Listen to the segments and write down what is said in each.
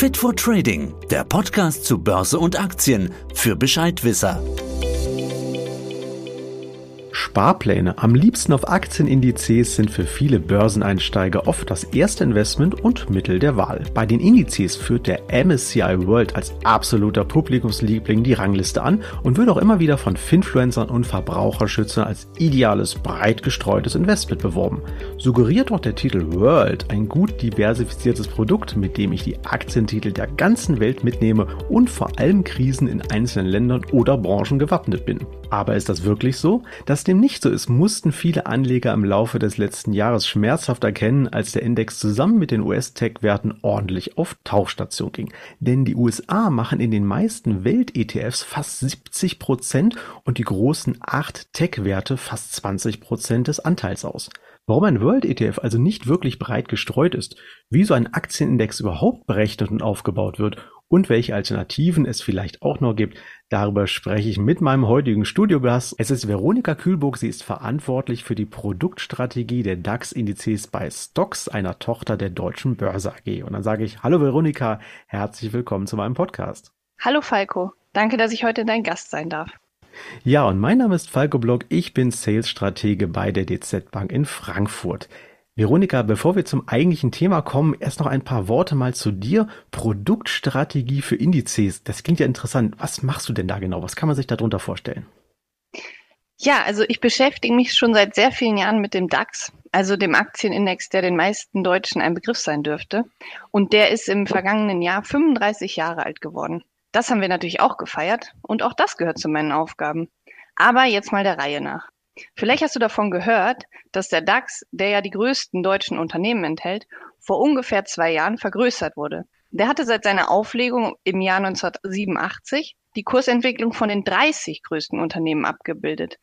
Fit for Trading, der Podcast zu Börse und Aktien für Bescheidwisser. Sparpläne, am liebsten auf Aktienindizes, sind für viele Börseneinsteiger oft das erste Investment und Mittel der Wahl. Bei den Indizes führt der MSCI World als absoluter Publikumsliebling die Rangliste an und wird auch immer wieder von Finfluencern und Verbraucherschützern als ideales, breit gestreutes Investment beworben. Suggeriert auch der Titel World ein gut diversifiziertes Produkt, mit dem ich die Aktientitel der ganzen Welt mitnehme und vor allem Krisen in einzelnen Ländern oder Branchen gewappnet bin. Aber ist das wirklich so? Dass dem nicht so ist, mussten viele Anleger im Laufe des letzten Jahres schmerzhaft erkennen, als der Index zusammen mit den US-Tech-Werten ordentlich auf Tauchstation ging. Denn die USA machen in den meisten Welt-ETFs fast 70 Prozent und die großen acht Tech-Werte fast 20 Prozent des Anteils aus. Warum ein World ETF also nicht wirklich breit gestreut ist, wie so ein Aktienindex überhaupt berechnet und aufgebaut wird und welche Alternativen es vielleicht auch noch gibt, darüber spreche ich mit meinem heutigen Studiogast. Es ist Veronika Kühlburg, sie ist verantwortlich für die Produktstrategie der DAX-Indizes bei Stocks, einer Tochter der Deutschen Börse AG. Und dann sage ich, hallo Veronika, herzlich willkommen zu meinem Podcast. Hallo Falco, danke, dass ich heute dein Gast sein darf. Ja, und mein Name ist Falco Block, ich bin Sales-Stratege bei der DZ Bank in Frankfurt. Veronika, bevor wir zum eigentlichen Thema kommen, erst noch ein paar Worte mal zu dir. Produktstrategie für Indizes. Das klingt ja interessant. Was machst du denn da genau? Was kann man sich darunter vorstellen? Ja, also ich beschäftige mich schon seit sehr vielen Jahren mit dem DAX, also dem Aktienindex, der den meisten Deutschen ein Begriff sein dürfte. Und der ist im vergangenen Jahr 35 Jahre alt geworden. Das haben wir natürlich auch gefeiert und auch das gehört zu meinen Aufgaben. Aber jetzt mal der Reihe nach. Vielleicht hast du davon gehört, dass der DAX, der ja die größten deutschen Unternehmen enthält, vor ungefähr zwei Jahren vergrößert wurde. Der hatte seit seiner Auflegung im Jahr 1987 die Kursentwicklung von den 30 größten Unternehmen abgebildet.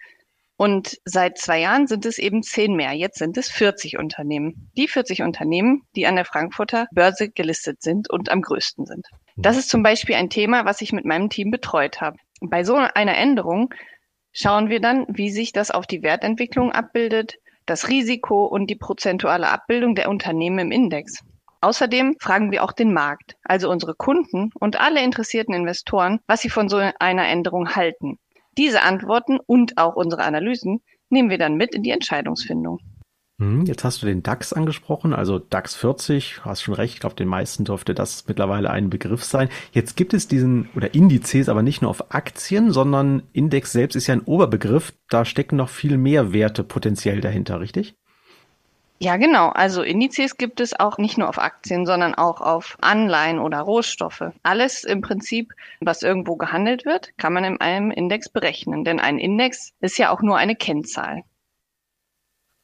Und seit zwei Jahren sind es eben zehn mehr. Jetzt sind es 40 Unternehmen. Die 40 Unternehmen, die an der Frankfurter Börse gelistet sind und am größten sind. Das ist zum Beispiel ein Thema, was ich mit meinem Team betreut habe. Bei so einer Änderung schauen wir dann, wie sich das auf die Wertentwicklung abbildet, das Risiko und die prozentuale Abbildung der Unternehmen im Index. Außerdem fragen wir auch den Markt, also unsere Kunden und alle interessierten Investoren, was sie von so einer Änderung halten. Diese Antworten und auch unsere Analysen nehmen wir dann mit in die Entscheidungsfindung. Hm, jetzt hast du den DAX angesprochen, also DAX 40, hast schon recht, ich glaube, den meisten dürfte das mittlerweile ein Begriff sein. Jetzt gibt es diesen, oder Indizes, aber nicht nur auf Aktien, sondern Index selbst ist ja ein Oberbegriff, da stecken noch viel mehr Werte potenziell dahinter, richtig? Ja, genau. Also Indizes gibt es auch nicht nur auf Aktien, sondern auch auf Anleihen oder Rohstoffe. Alles im Prinzip, was irgendwo gehandelt wird, kann man in einem Index berechnen. Denn ein Index ist ja auch nur eine Kennzahl.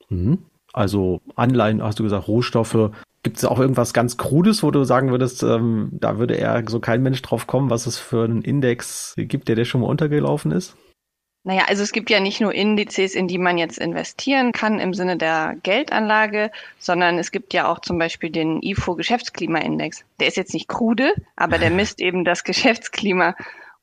Mhm. Also Anleihen, hast du gesagt, Rohstoffe. Gibt es auch irgendwas ganz Krudes, wo du sagen würdest, ähm, da würde eher so kein Mensch drauf kommen, was es für einen Index gibt, der dir schon mal untergelaufen ist? Naja, also es gibt ja nicht nur Indizes, in die man jetzt investieren kann im Sinne der Geldanlage, sondern es gibt ja auch zum Beispiel den IFO Geschäftsklimaindex. Der ist jetzt nicht krude, aber der misst eben das Geschäftsklima.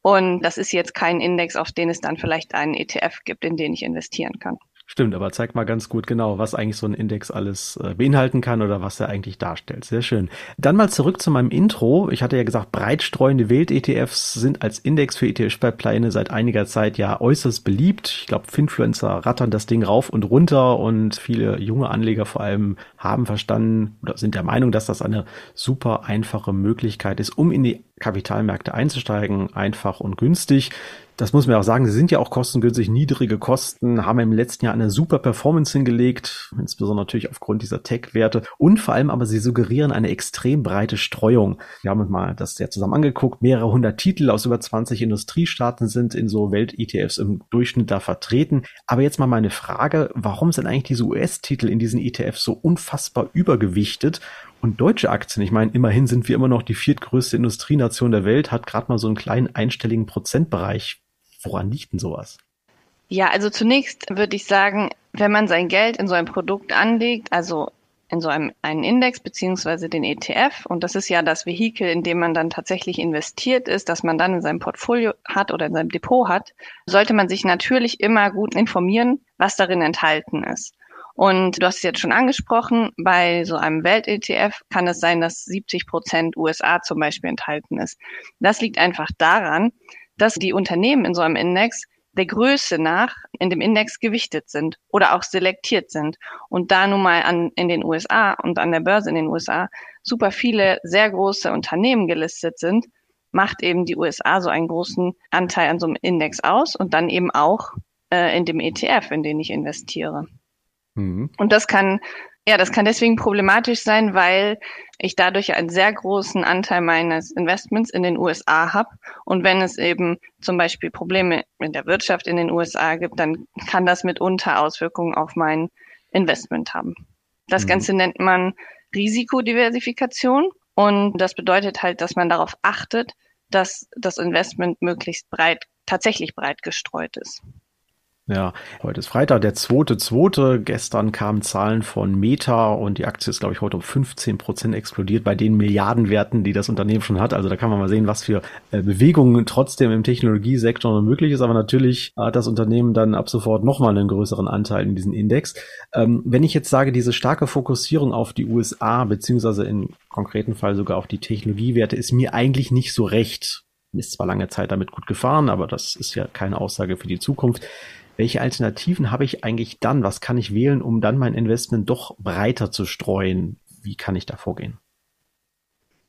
Und das ist jetzt kein Index, auf den es dann vielleicht einen ETF gibt, in den ich investieren kann. Stimmt, aber zeigt mal ganz gut genau, was eigentlich so ein Index alles äh, beinhalten kann oder was er eigentlich darstellt. Sehr schön. Dann mal zurück zu meinem Intro. Ich hatte ja gesagt, breitstreuende Welt-ETFs sind als Index für ETF-Sparpläne seit einiger Zeit ja äußerst beliebt. Ich glaube, Finfluencer rattern das Ding rauf und runter und viele junge Anleger vor allem haben verstanden oder sind der Meinung, dass das eine super einfache Möglichkeit ist, um in die Kapitalmärkte einzusteigen, einfach und günstig. Das muss man auch sagen, sie sind ja auch kostengünstig, niedrige Kosten, haben im letzten Jahr eine super Performance hingelegt, insbesondere natürlich aufgrund dieser Tech-Werte und vor allem aber sie suggerieren eine extrem breite Streuung. Wir haben uns mal das ja zusammen angeguckt, mehrere hundert Titel aus über 20 Industriestaaten sind in so Welt-ETFs im Durchschnitt da vertreten. Aber jetzt mal meine Frage, warum sind eigentlich diese US-Titel in diesen ETFs so unfassbar übergewichtet und deutsche Aktien, ich meine, immerhin sind wir immer noch die viertgrößte Industrienation der Welt, hat gerade mal so einen kleinen einstelligen Prozentbereich. Woran liegt denn sowas? Ja, also zunächst würde ich sagen, wenn man sein Geld in so ein Produkt anlegt, also in so einem einen Index beziehungsweise den ETF, und das ist ja das Vehikel, in dem man dann tatsächlich investiert ist, dass man dann in seinem Portfolio hat oder in seinem Depot hat, sollte man sich natürlich immer gut informieren, was darin enthalten ist. Und du hast es jetzt schon angesprochen, bei so einem Welt-ETF kann es sein, dass 70 Prozent USA zum Beispiel enthalten ist. Das liegt einfach daran, dass die Unternehmen in so einem Index der Größe nach in dem Index gewichtet sind oder auch selektiert sind. Und da nun mal an, in den USA und an der Börse in den USA super viele sehr große Unternehmen gelistet sind, macht eben die USA so einen großen Anteil an so einem Index aus und dann eben auch äh, in dem ETF, in den ich investiere. Mhm. Und das kann ja, das kann deswegen problematisch sein, weil ich dadurch einen sehr großen Anteil meines Investments in den USA habe. Und wenn es eben zum Beispiel Probleme in der Wirtschaft in den USA gibt, dann kann das mitunter Auswirkungen auf mein Investment haben. Das mhm. Ganze nennt man Risikodiversifikation. Und das bedeutet halt, dass man darauf achtet, dass das Investment möglichst breit, tatsächlich breit gestreut ist. Ja, heute ist Freitag, der zweite, zweite. Gestern kamen Zahlen von Meta und die Aktie ist, glaube ich, heute um 15 Prozent explodiert bei den Milliardenwerten, die das Unternehmen schon hat. Also da kann man mal sehen, was für äh, Bewegungen trotzdem im Technologiesektor möglich ist. Aber natürlich hat das Unternehmen dann ab sofort nochmal einen größeren Anteil in diesen Index. Ähm, wenn ich jetzt sage, diese starke Fokussierung auf die USA, beziehungsweise im konkreten Fall sogar auf die Technologiewerte, ist mir eigentlich nicht so recht. Ist zwar lange Zeit damit gut gefahren, aber das ist ja keine Aussage für die Zukunft welche Alternativen habe ich eigentlich dann? Was kann ich wählen, um dann mein Investment doch breiter zu streuen? Wie kann ich da vorgehen?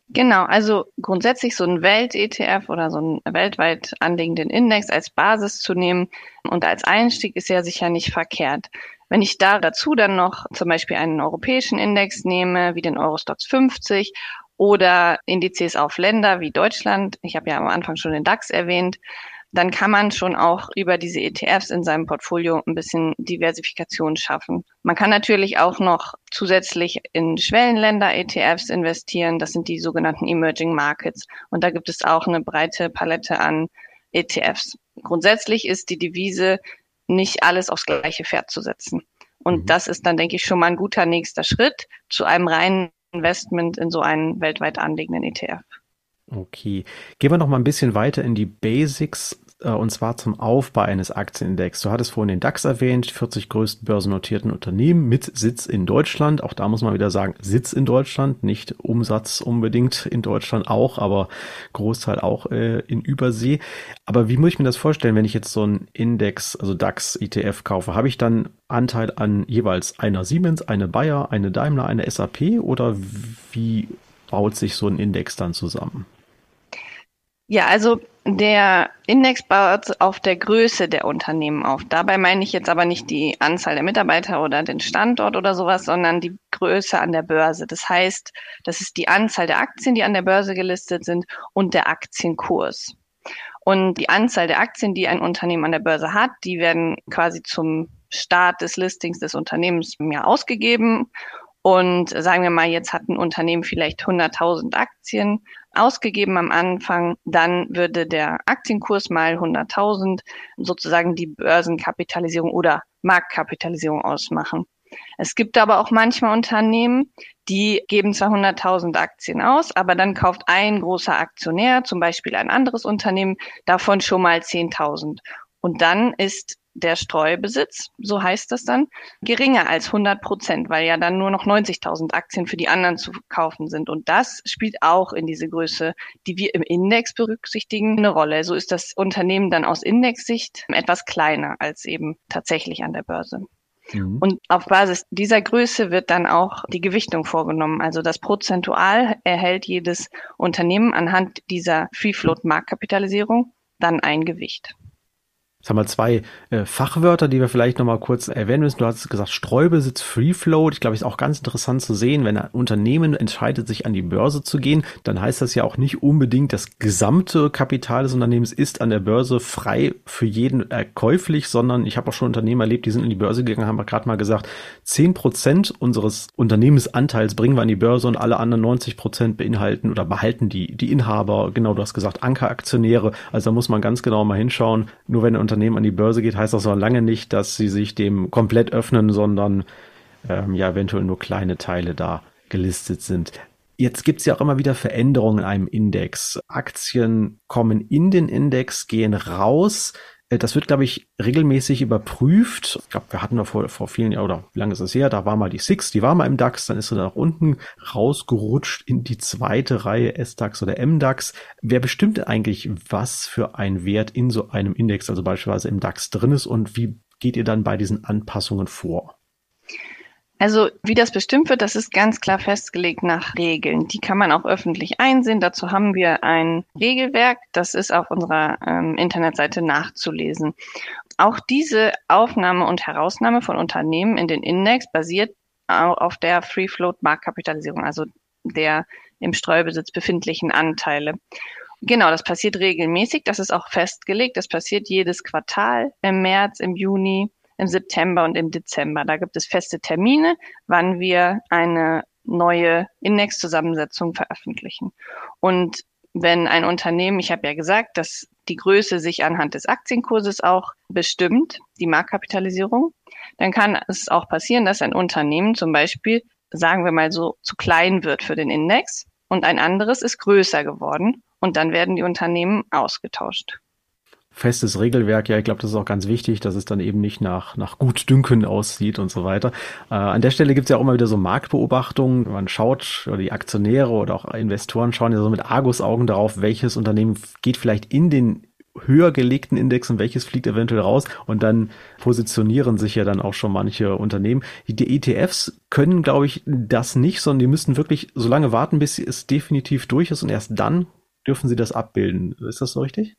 Genau, also grundsätzlich so ein Welt-ETF oder so einen weltweit anliegenden Index als Basis zu nehmen und als Einstieg ist ja sicher nicht verkehrt. Wenn ich da dazu dann noch zum Beispiel einen europäischen Index nehme, wie den Eurostox 50 oder Indizes auf Länder wie Deutschland, ich habe ja am Anfang schon den DAX erwähnt, dann kann man schon auch über diese ETFs in seinem Portfolio ein bisschen Diversifikation schaffen. Man kann natürlich auch noch zusätzlich in Schwellenländer-ETFs investieren. Das sind die sogenannten Emerging Markets. Und da gibt es auch eine breite Palette an ETFs. Grundsätzlich ist die Devise, nicht alles aufs gleiche Pferd zu setzen. Und mhm. das ist dann, denke ich, schon mal ein guter nächster Schritt zu einem reinen Investment in so einen weltweit anliegenden ETF. Okay. Gehen wir noch mal ein bisschen weiter in die Basics und zwar zum Aufbau eines Aktienindex. Du hattest vorhin den DAX erwähnt, 40 größten börsennotierten Unternehmen mit Sitz in Deutschland. Auch da muss man wieder sagen, Sitz in Deutschland, nicht Umsatz unbedingt in Deutschland auch, aber Großteil auch äh, in Übersee. Aber wie muss ich mir das vorstellen, wenn ich jetzt so einen Index, also DAX ETF kaufe? Habe ich dann Anteil an jeweils einer Siemens, eine Bayer, eine Daimler, eine SAP oder wie baut sich so ein Index dann zusammen? Ja, also der Index baut auf der Größe der Unternehmen auf. Dabei meine ich jetzt aber nicht die Anzahl der Mitarbeiter oder den Standort oder sowas, sondern die Größe an der Börse. Das heißt, das ist die Anzahl der Aktien, die an der Börse gelistet sind und der Aktienkurs. Und die Anzahl der Aktien, die ein Unternehmen an der Börse hat, die werden quasi zum Start des Listings des Unternehmens Jahr ausgegeben. Und sagen wir mal, jetzt hat ein Unternehmen vielleicht 100.000 Aktien ausgegeben am Anfang, dann würde der Aktienkurs mal 100.000 sozusagen die Börsenkapitalisierung oder Marktkapitalisierung ausmachen. Es gibt aber auch manchmal Unternehmen, die geben zwar 100.000 Aktien aus, aber dann kauft ein großer Aktionär, zum Beispiel ein anderes Unternehmen, davon schon mal 10.000. Und dann ist der Streubesitz, so heißt das dann, geringer als 100 Prozent, weil ja dann nur noch 90.000 Aktien für die anderen zu kaufen sind. Und das spielt auch in diese Größe, die wir im Index berücksichtigen, eine Rolle. So ist das Unternehmen dann aus Indexsicht etwas kleiner als eben tatsächlich an der Börse. Mhm. Und auf Basis dieser Größe wird dann auch die Gewichtung vorgenommen. Also das prozentual erhält jedes Unternehmen anhand dieser Free Float Marktkapitalisierung dann ein Gewicht. Haben wir zwei äh, Fachwörter, die wir vielleicht nochmal kurz erwähnen müssen. Du hast gesagt, Streubesitz, Free. Ich glaube, ist auch ganz interessant zu sehen, wenn ein Unternehmen entscheidet, sich an die Börse zu gehen, dann heißt das ja auch nicht unbedingt, das gesamte Kapital des Unternehmens ist an der Börse frei für jeden käuflich, sondern ich habe auch schon Unternehmen erlebt, die sind in die Börse gegangen, haben wir gerade mal gesagt, zehn Prozent unseres Unternehmensanteils bringen wir an die Börse und alle anderen 90 Prozent beinhalten oder behalten die, die Inhaber. Genau, du hast gesagt, Ankeraktionäre. Also da muss man ganz genau mal hinschauen. Nur wenn ein Unternehmen an die Börse geht, heißt das noch lange nicht, dass sie sich dem komplett öffnen, sondern ähm, ja eventuell nur kleine Teile da gelistet sind. Jetzt gibt es ja auch immer wieder Veränderungen in einem Index. Aktien kommen in den Index, gehen raus. Äh, das wird, glaube ich, regelmäßig überprüft. Ich glaube, wir hatten da vor, vor vielen Jahren, oder wie lange ist das her? Da war mal die Six, die war mal im DAX, dann ist sie nach unten rausgerutscht in die zweite Reihe S-DAX oder M-DAX. Wer bestimmt eigentlich, was für ein Wert in so einem Index, also beispielsweise im DAX drin ist und wie geht ihr dann bei diesen Anpassungen vor? Also wie das bestimmt wird, das ist ganz klar festgelegt nach Regeln. Die kann man auch öffentlich einsehen. Dazu haben wir ein Regelwerk, das ist auf unserer ähm, Internetseite nachzulesen. Auch diese Aufnahme und Herausnahme von Unternehmen in den Index basiert auf der Free Float Marktkapitalisierung, also der im Streubesitz befindlichen Anteile. Genau, das passiert regelmäßig. Das ist auch festgelegt. Das passiert jedes Quartal im März, im Juni, im September und im Dezember. Da gibt es feste Termine, wann wir eine neue Indexzusammensetzung veröffentlichen. Und wenn ein Unternehmen, ich habe ja gesagt, dass die Größe sich anhand des Aktienkurses auch bestimmt, die Marktkapitalisierung, dann kann es auch passieren, dass ein Unternehmen zum Beispiel, sagen wir mal so, zu klein wird für den Index und ein anderes ist größer geworden und dann werden die Unternehmen ausgetauscht festes Regelwerk. Ja, ich glaube, das ist auch ganz wichtig, dass es dann eben nicht nach, nach Gutdünken aussieht und so weiter. Äh, an der Stelle gibt es ja auch immer wieder so Marktbeobachtungen. Man schaut, oder die Aktionäre oder auch Investoren schauen ja so mit Argusaugen darauf, welches Unternehmen geht vielleicht in den höher gelegten Index und welches fliegt eventuell raus und dann positionieren sich ja dann auch schon manche Unternehmen. Die ETFs können, glaube ich, das nicht, sondern die müssten wirklich so lange warten, bis es definitiv durch ist und erst dann dürfen sie das abbilden. Ist das so richtig?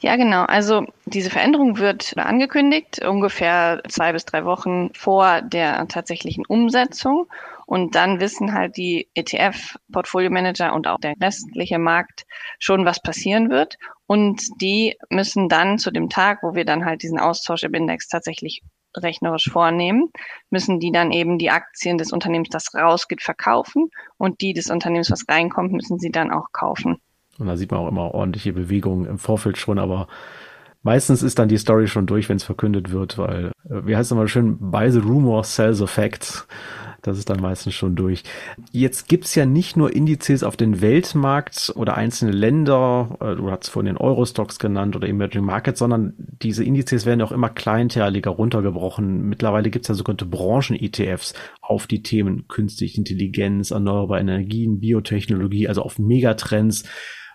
Ja, genau. Also diese Veränderung wird angekündigt, ungefähr zwei bis drei Wochen vor der tatsächlichen Umsetzung. Und dann wissen halt die ETF-Portfolio-Manager und auch der restliche Markt schon, was passieren wird. Und die müssen dann zu dem Tag, wo wir dann halt diesen Austausch im Index tatsächlich rechnerisch vornehmen, müssen die dann eben die Aktien des Unternehmens, das rausgeht, verkaufen und die des Unternehmens, was reinkommt, müssen sie dann auch kaufen. Und da sieht man auch immer ordentliche Bewegungen im Vorfeld schon, aber meistens ist dann die Story schon durch, wenn es verkündet wird, weil, äh, wie heißt es immer schön, buy the rumor, sell the facts. Das ist dann meistens schon durch. Jetzt gibt's ja nicht nur Indizes auf den Weltmarkt oder einzelne Länder, äh, du hast vorhin den Eurostocks genannt oder Emerging Markets, sondern diese Indizes werden auch immer kleinteiliger runtergebrochen. Mittlerweile gibt's ja sogenannte Branchen-ETFs auf die Themen künstliche Intelligenz, erneuerbare Energien, Biotechnologie, also auf Megatrends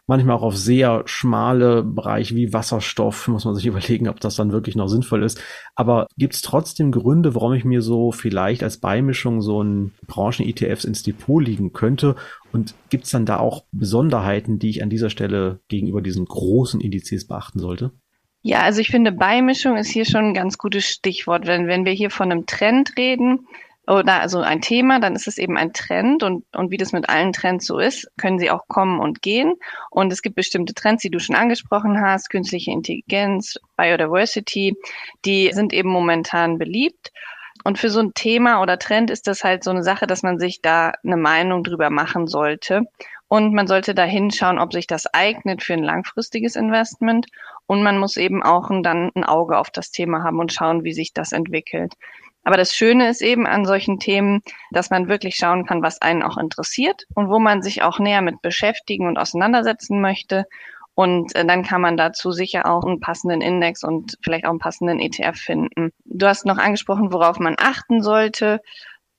manchmal auch auf sehr schmale Bereiche wie Wasserstoff, muss man sich überlegen, ob das dann wirklich noch sinnvoll ist. Aber gibt es trotzdem Gründe, warum ich mir so vielleicht als Beimischung so ein Branchen-ETFs ins Depot liegen könnte? Und gibt es dann da auch Besonderheiten, die ich an dieser Stelle gegenüber diesen großen Indizes beachten sollte? Ja, also ich finde, Beimischung ist hier schon ein ganz gutes Stichwort. Wenn, wenn wir hier von einem Trend reden, oder also ein Thema, dann ist es eben ein Trend und, und wie das mit allen Trends so ist, können sie auch kommen und gehen. Und es gibt bestimmte Trends, die du schon angesprochen hast, künstliche Intelligenz, Biodiversity, die sind eben momentan beliebt. Und für so ein Thema oder Trend ist das halt so eine Sache, dass man sich da eine Meinung drüber machen sollte. Und man sollte da hinschauen, ob sich das eignet für ein langfristiges Investment. Und man muss eben auch dann ein Auge auf das Thema haben und schauen, wie sich das entwickelt. Aber das Schöne ist eben an solchen Themen, dass man wirklich schauen kann, was einen auch interessiert und wo man sich auch näher mit beschäftigen und auseinandersetzen möchte. Und äh, dann kann man dazu sicher auch einen passenden Index und vielleicht auch einen passenden ETF finden. Du hast noch angesprochen, worauf man achten sollte.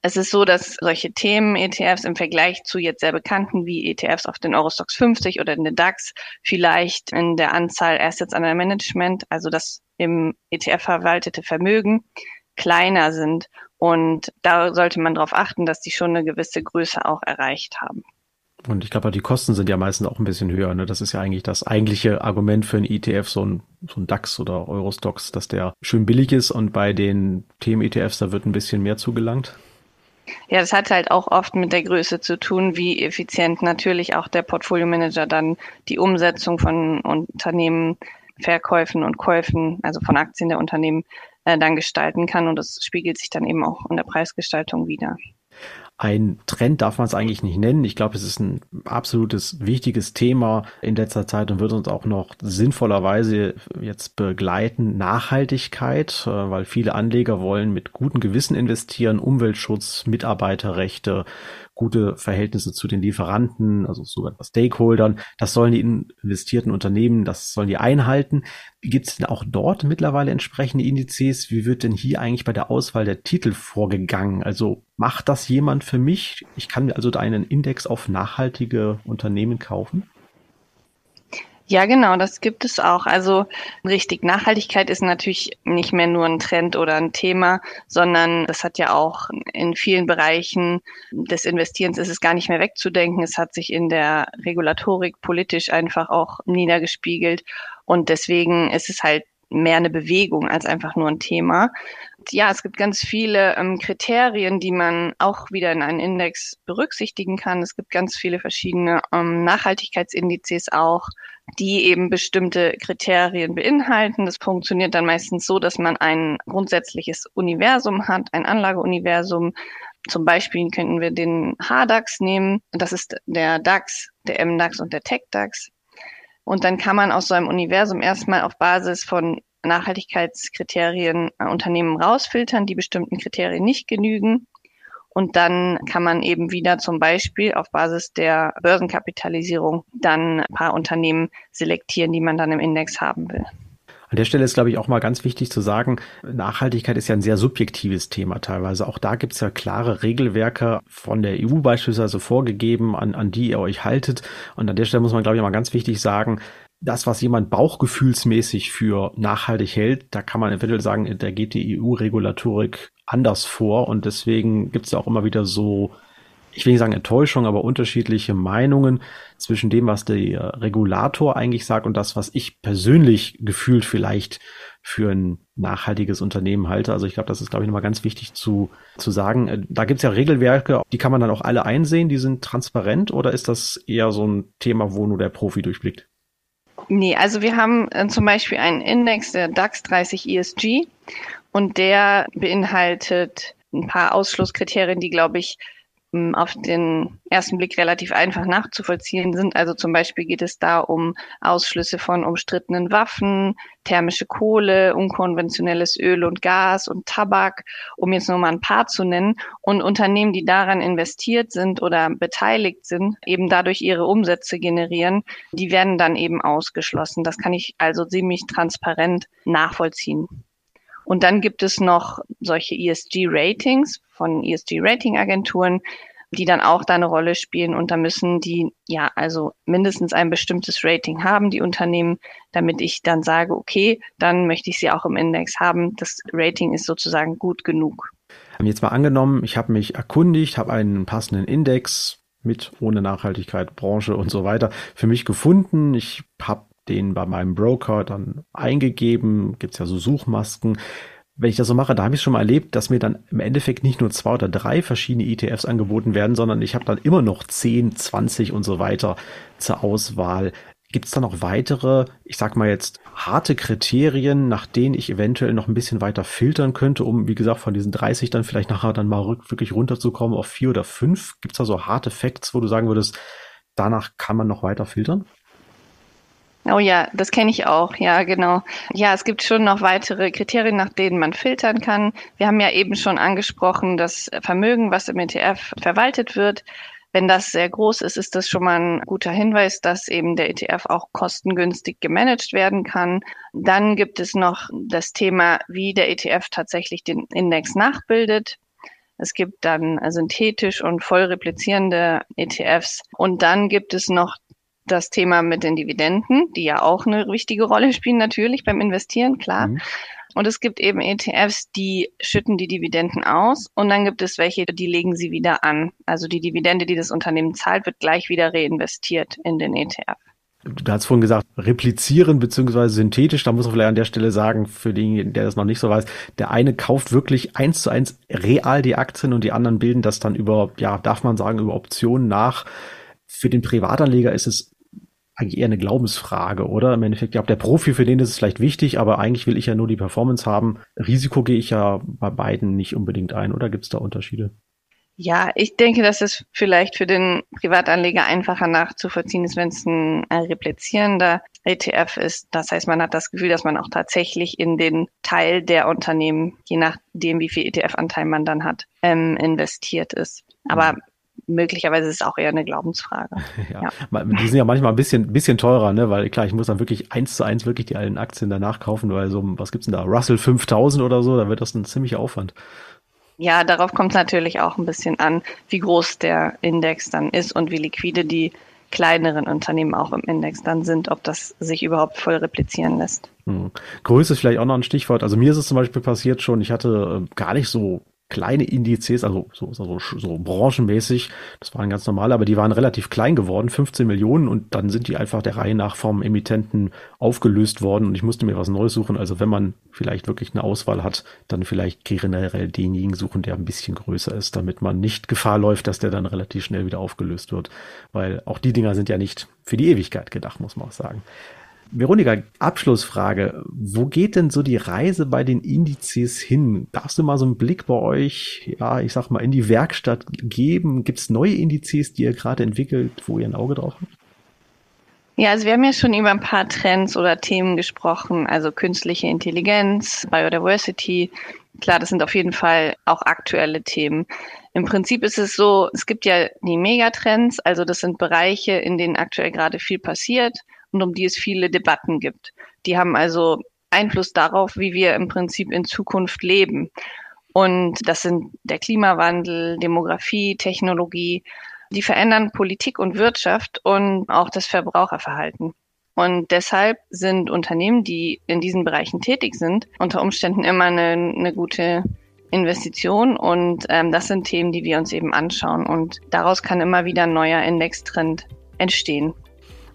Es ist so, dass solche Themen, ETFs im Vergleich zu jetzt sehr bekannten wie ETFs auf den Eurostox 50 oder in den DAX vielleicht in der Anzahl Assets under Management, also das im ETF verwaltete Vermögen, kleiner sind. Und da sollte man darauf achten, dass die schon eine gewisse Größe auch erreicht haben. Und ich glaube, die Kosten sind ja meistens auch ein bisschen höher. Ne? Das ist ja eigentlich das eigentliche Argument für ein ETF, so ein, so ein DAX oder Eurostox, dass der schön billig ist und bei den Themen-ETFs, da wird ein bisschen mehr zugelangt. Ja, das hat halt auch oft mit der Größe zu tun, wie effizient natürlich auch der Portfolio-Manager dann die Umsetzung von Unternehmen, Verkäufen und Käufen, also von Aktien der Unternehmen äh, dann gestalten kann. Und das spiegelt sich dann eben auch in der Preisgestaltung wieder. Ein Trend darf man es eigentlich nicht nennen. Ich glaube, es ist ein absolutes wichtiges Thema in letzter Zeit und wird uns auch noch sinnvollerweise jetzt begleiten. Nachhaltigkeit, äh, weil viele Anleger wollen mit gutem Gewissen investieren, Umweltschutz, Mitarbeiterrechte, gute Verhältnisse zu den Lieferanten, also sogar Stakeholdern. Das sollen die investierten Unternehmen, das sollen die einhalten. Gibt es denn auch dort mittlerweile entsprechende Indizes? Wie wird denn hier eigentlich bei der Auswahl der Titel vorgegangen? Also macht das jemand für mich? Ich kann mir also einen Index auf nachhaltige Unternehmen kaufen? Ja, genau, das gibt es auch. Also richtig, Nachhaltigkeit ist natürlich nicht mehr nur ein Trend oder ein Thema, sondern das hat ja auch in vielen Bereichen des Investierens ist es gar nicht mehr wegzudenken. Es hat sich in der Regulatorik politisch einfach auch niedergespiegelt und deswegen ist es halt mehr eine Bewegung als einfach nur ein Thema. Ja, es gibt ganz viele ähm, Kriterien, die man auch wieder in einen Index berücksichtigen kann. Es gibt ganz viele verschiedene ähm, Nachhaltigkeitsindizes auch, die eben bestimmte Kriterien beinhalten. Das funktioniert dann meistens so, dass man ein grundsätzliches Universum hat, ein Anlageuniversum. Zum Beispiel könnten wir den H-DAX nehmen. Das ist der DAX, der MDAX und der TechDAX. Und dann kann man aus so einem Universum erstmal auf Basis von Nachhaltigkeitskriterien äh, Unternehmen rausfiltern, die bestimmten Kriterien nicht genügen. Und dann kann man eben wieder zum Beispiel auf Basis der Börsenkapitalisierung dann ein paar Unternehmen selektieren, die man dann im Index haben will. An der Stelle ist, glaube ich, auch mal ganz wichtig zu sagen, Nachhaltigkeit ist ja ein sehr subjektives Thema teilweise. Auch da gibt es ja klare Regelwerke von der EU beispielsweise vorgegeben, an, an die ihr euch haltet. Und an der Stelle muss man, glaube ich, mal ganz wichtig sagen, das, was jemand bauchgefühlsmäßig für nachhaltig hält, da kann man eventuell sagen, da geht die EU-Regulatorik anders vor und deswegen gibt es ja auch immer wieder so, ich will nicht sagen Enttäuschung, aber unterschiedliche Meinungen zwischen dem, was der Regulator eigentlich sagt und das, was ich persönlich gefühlt vielleicht für ein nachhaltiges Unternehmen halte. Also ich glaube, das ist, glaube ich, nochmal ganz wichtig zu, zu sagen. Da gibt es ja Regelwerke, die kann man dann auch alle einsehen, die sind transparent oder ist das eher so ein Thema, wo nur der Profi durchblickt? Nee, also wir haben äh, zum Beispiel einen Index, der DAX 30 ESG, und der beinhaltet ein paar Ausschlusskriterien, die, glaube ich, auf den ersten Blick relativ einfach nachzuvollziehen sind. Also zum Beispiel geht es da um Ausschlüsse von umstrittenen Waffen, thermische Kohle, unkonventionelles Öl und Gas und Tabak, um jetzt nur mal ein paar zu nennen. Und Unternehmen, die daran investiert sind oder beteiligt sind, eben dadurch ihre Umsätze generieren, die werden dann eben ausgeschlossen. Das kann ich also ziemlich transparent nachvollziehen. Und dann gibt es noch solche ESG-Ratings von ESG-Rating-Agenturen, die dann auch da eine Rolle spielen. Und da müssen die ja also mindestens ein bestimmtes Rating haben, die Unternehmen, damit ich dann sage, okay, dann möchte ich sie auch im Index haben. Das Rating ist sozusagen gut genug. Jetzt mal angenommen, ich habe mich erkundigt, habe einen passenden Index mit, ohne Nachhaltigkeit, Branche und so weiter für mich gefunden. Ich habe den bei meinem Broker dann eingegeben, gibt's ja so Suchmasken. Wenn ich das so mache, da habe ich schon mal erlebt, dass mir dann im Endeffekt nicht nur zwei oder drei verschiedene ETFs angeboten werden, sondern ich habe dann immer noch 10, 20 und so weiter zur Auswahl. Gibt es da noch weitere, ich sag mal jetzt, harte Kriterien, nach denen ich eventuell noch ein bisschen weiter filtern könnte, um, wie gesagt, von diesen 30 dann vielleicht nachher dann mal wirklich runterzukommen auf vier oder fünf? Gibt es da so harte Facts, wo du sagen würdest, danach kann man noch weiter filtern? Oh ja, das kenne ich auch. Ja, genau. Ja, es gibt schon noch weitere Kriterien, nach denen man filtern kann. Wir haben ja eben schon angesprochen, das Vermögen, was im ETF verwaltet wird. Wenn das sehr groß ist, ist das schon mal ein guter Hinweis, dass eben der ETF auch kostengünstig gemanagt werden kann. Dann gibt es noch das Thema, wie der ETF tatsächlich den Index nachbildet. Es gibt dann synthetisch und voll replizierende ETFs. Und dann gibt es noch das Thema mit den Dividenden, die ja auch eine wichtige Rolle spielen natürlich beim Investieren, klar. Mhm. Und es gibt eben ETFs, die schütten die Dividenden aus und dann gibt es welche, die legen sie wieder an. Also die Dividende, die das Unternehmen zahlt, wird gleich wieder reinvestiert in den ETF. Du hast vorhin gesagt, replizieren beziehungsweise synthetisch. Da muss man vielleicht an der Stelle sagen, für den, der das noch nicht so weiß, der eine kauft wirklich eins zu eins real die Aktien und die anderen bilden das dann über, ja, darf man sagen, über Optionen nach. Für den Privatanleger ist es eigentlich eher eine Glaubensfrage, oder? Im Endeffekt, ja, der Profi, für den ist es vielleicht wichtig, aber eigentlich will ich ja nur die Performance haben. Risiko gehe ich ja bei beiden nicht unbedingt ein, oder gibt es da Unterschiede? Ja, ich denke, dass es vielleicht für den Privatanleger einfacher nachzuvollziehen ist, wenn es ein replizierender ETF ist. Das heißt, man hat das Gefühl, dass man auch tatsächlich in den Teil der Unternehmen, je nachdem, wie viel ETF-Anteil man dann hat, ähm, investiert ist. Aber mhm möglicherweise ist es auch eher eine Glaubensfrage. Ja, ja. Die sind ja manchmal ein bisschen, bisschen teurer, ne? weil klar, ich muss dann wirklich eins zu eins wirklich die alten Aktien danach kaufen, weil so, was gibt's denn da? Russell 5000 oder so, da wird das ein ziemlicher Aufwand. Ja, darauf kommt es natürlich auch ein bisschen an, wie groß der Index dann ist und wie liquide die kleineren Unternehmen auch im Index dann sind, ob das sich überhaupt voll replizieren lässt. Hm. Größe ist vielleicht auch noch ein Stichwort. Also mir ist es zum Beispiel passiert schon, ich hatte äh, gar nicht so kleine Indizes, also so, so, so branchenmäßig, das waren ganz normale, aber die waren relativ klein geworden, 15 Millionen und dann sind die einfach der Reihe nach vom Emittenten aufgelöst worden und ich musste mir was Neues suchen. Also wenn man vielleicht wirklich eine Auswahl hat, dann vielleicht generell denjenigen suchen, der ein bisschen größer ist, damit man nicht Gefahr läuft, dass der dann relativ schnell wieder aufgelöst wird. Weil auch die Dinger sind ja nicht für die Ewigkeit gedacht, muss man auch sagen. Veronika, Abschlussfrage. Wo geht denn so die Reise bei den Indizes hin? Darfst du mal so einen Blick bei euch, ja, ich sag mal, in die Werkstatt geben? Gibt es neue Indizes, die ihr gerade entwickelt, wo ihr ein Auge drauf habt? Ja, also wir haben ja schon über ein paar Trends oder Themen gesprochen, also künstliche Intelligenz, Biodiversity. Klar, das sind auf jeden Fall auch aktuelle Themen. Im Prinzip ist es so, es gibt ja die Megatrends, also das sind Bereiche, in denen aktuell gerade viel passiert und um die es viele Debatten gibt. Die haben also Einfluss darauf, wie wir im Prinzip in Zukunft leben. Und das sind der Klimawandel, Demografie, Technologie. Die verändern Politik und Wirtschaft und auch das Verbraucherverhalten. Und deshalb sind Unternehmen, die in diesen Bereichen tätig sind, unter Umständen immer eine, eine gute Investition. Und ähm, das sind Themen, die wir uns eben anschauen. Und daraus kann immer wieder ein neuer Indextrend entstehen.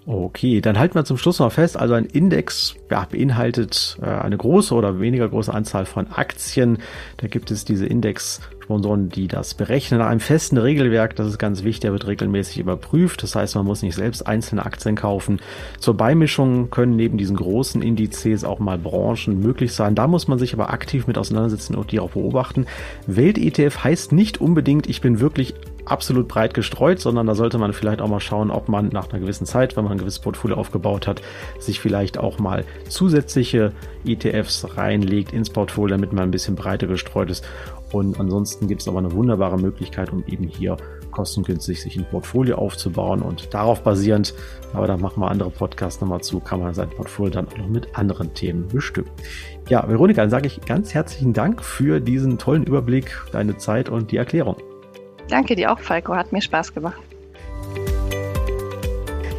Okay, dann halten wir zum Schluss noch fest. Also ein Index ja, beinhaltet äh, eine große oder weniger große Anzahl von Aktien. Da gibt es diese Index-Sponsoren, die das berechnen nach einem festen Regelwerk. Das ist ganz wichtig, der wird regelmäßig überprüft. Das heißt, man muss nicht selbst einzelne Aktien kaufen. Zur Beimischung können neben diesen großen Indizes auch mal Branchen möglich sein. Da muss man sich aber aktiv mit auseinandersetzen und die auch beobachten. Welt-ETF heißt nicht unbedingt, ich bin wirklich absolut breit gestreut, sondern da sollte man vielleicht auch mal schauen, ob man nach einer gewissen Zeit, wenn man ein gewisses Portfolio aufgebaut hat, sich vielleicht auch mal zusätzliche ETFs reinlegt ins Portfolio, damit man ein bisschen breiter gestreut ist. Und ansonsten gibt es aber eine wunderbare Möglichkeit, um eben hier kostengünstig sich ein Portfolio aufzubauen und darauf basierend, aber da machen wir andere Podcasts nochmal zu, kann man sein Portfolio dann auch noch mit anderen Themen bestücken. Ja, Veronika, dann sage ich ganz herzlichen Dank für diesen tollen Überblick, deine Zeit und die Erklärung. Danke dir auch, Falco. Hat mir Spaß gemacht.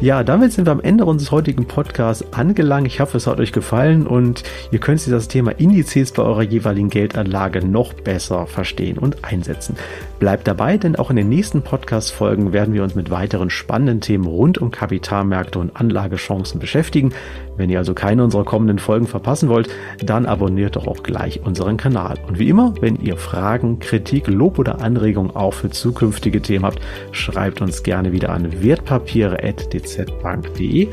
Ja, damit sind wir am Ende unseres heutigen Podcasts angelangt. Ich hoffe, es hat euch gefallen und ihr könnt das Thema Indizes bei eurer jeweiligen Geldanlage noch besser verstehen und einsetzen. Bleibt dabei, denn auch in den nächsten Podcast-Folgen werden wir uns mit weiteren spannenden Themen rund um Kapitalmärkte und Anlagechancen beschäftigen. Wenn ihr also keine unserer kommenden Folgen verpassen wollt, dann abonniert doch auch gleich unseren Kanal. Und wie immer, wenn ihr Fragen, Kritik, Lob oder Anregungen auch für zukünftige Themen habt, schreibt uns gerne wieder an wertpapiere.dzbank.de.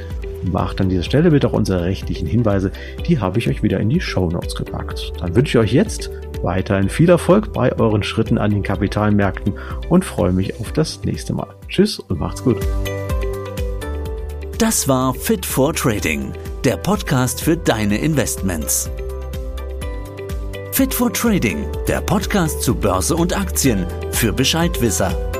Macht an dieser Stelle bitte auch unsere rechtlichen Hinweise, die habe ich euch wieder in die Show Notes gepackt. Dann wünsche ich euch jetzt weiterhin viel Erfolg bei euren Schritten an den Kapitalmärkten und freue mich auf das nächste Mal. Tschüss und macht's gut. Das war Fit for Trading, der Podcast für deine Investments. Fit for Trading, der Podcast zu Börse und Aktien für Bescheidwisser.